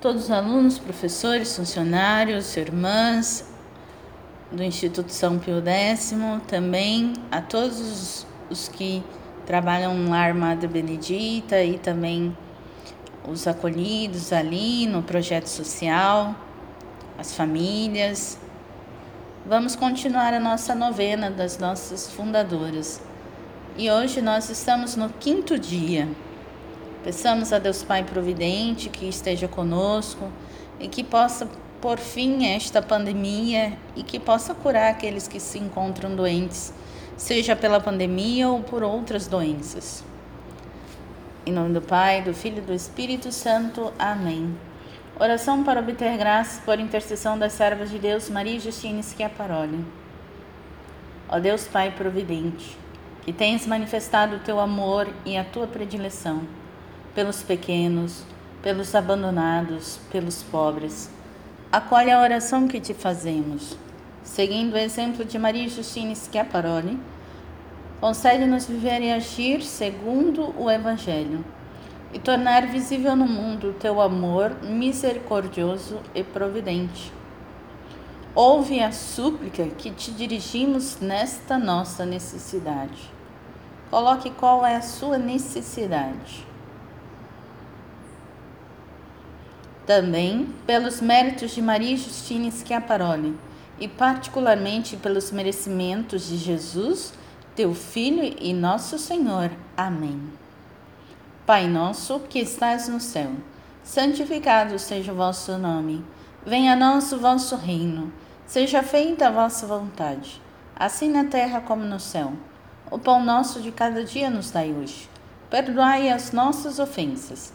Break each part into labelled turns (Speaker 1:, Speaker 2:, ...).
Speaker 1: todos os alunos, professores, funcionários, irmãs do Instituto São Pio X, também a todos os, os que trabalham no Lar Madre Benedita e também os acolhidos ali no projeto social, as famílias. Vamos continuar a nossa novena das nossas fundadoras. E hoje nós estamos no quinto dia. Peçamos a Deus Pai Providente que esteja conosco e que possa por fim esta pandemia e que possa curar aqueles que se encontram doentes, seja pela pandemia ou por outras doenças. Em nome do Pai, do Filho e do Espírito Santo. Amém. Oração para obter graça por intercessão das servas de Deus, Maria Justine Schiaparoli. Ó Deus Pai Providente, que tens manifestado o teu amor e a tua predileção pelos pequenos, pelos abandonados, pelos pobres, acolhe a oração que te fazemos. Seguindo o exemplo de Maria Justine Schiaparoli, Concede-nos viver e agir segundo o Evangelho e tornar visível no mundo o teu amor misericordioso e providente. Ouve a súplica que te dirigimos nesta nossa necessidade. Coloque qual é a sua necessidade. Também pelos méritos de Maria Justina Schiaparoli e particularmente pelos merecimentos de Jesus teu Filho e nosso Senhor. Amém. Pai nosso que estás no céu, santificado seja o vosso nome. Venha a nós o vosso reino. Seja feita a vossa vontade, assim na terra como no céu. O pão nosso de cada dia nos dai hoje. Perdoai as nossas ofensas,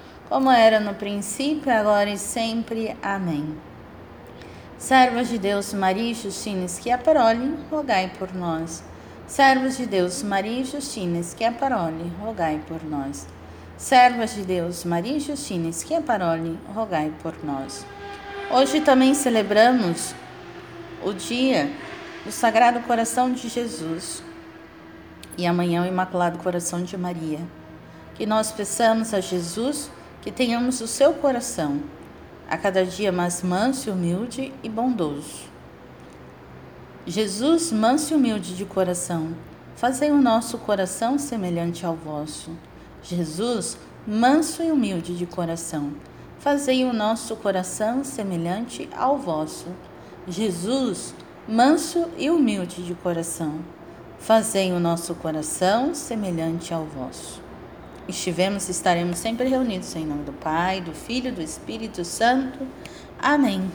Speaker 1: como era no princípio, agora e sempre. Amém. Servas de Deus, Maria e Justina Schiaparoli, rogai por nós. Servos de Deus, Maria e Justina Schiaparoli, rogai por nós. Servas de Deus, Maria e Justina Schiaparoli, rogai por nós. Hoje também celebramos o dia do Sagrado Coração de Jesus e amanhã o Imaculado Coração de Maria. Que nós peçamos a Jesus que tenhamos o seu coração a cada dia mais manso, humilde e bondoso Jesus, manso e humilde de coração, fazei o nosso coração semelhante ao vosso. Jesus, manso e humilde de coração, fazei o nosso coração semelhante ao vosso. Jesus, manso e humilde de coração, fazei o nosso coração semelhante ao vosso. Estivemos estaremos sempre reunidos em nome do Pai, do Filho e do Espírito Santo. Amém.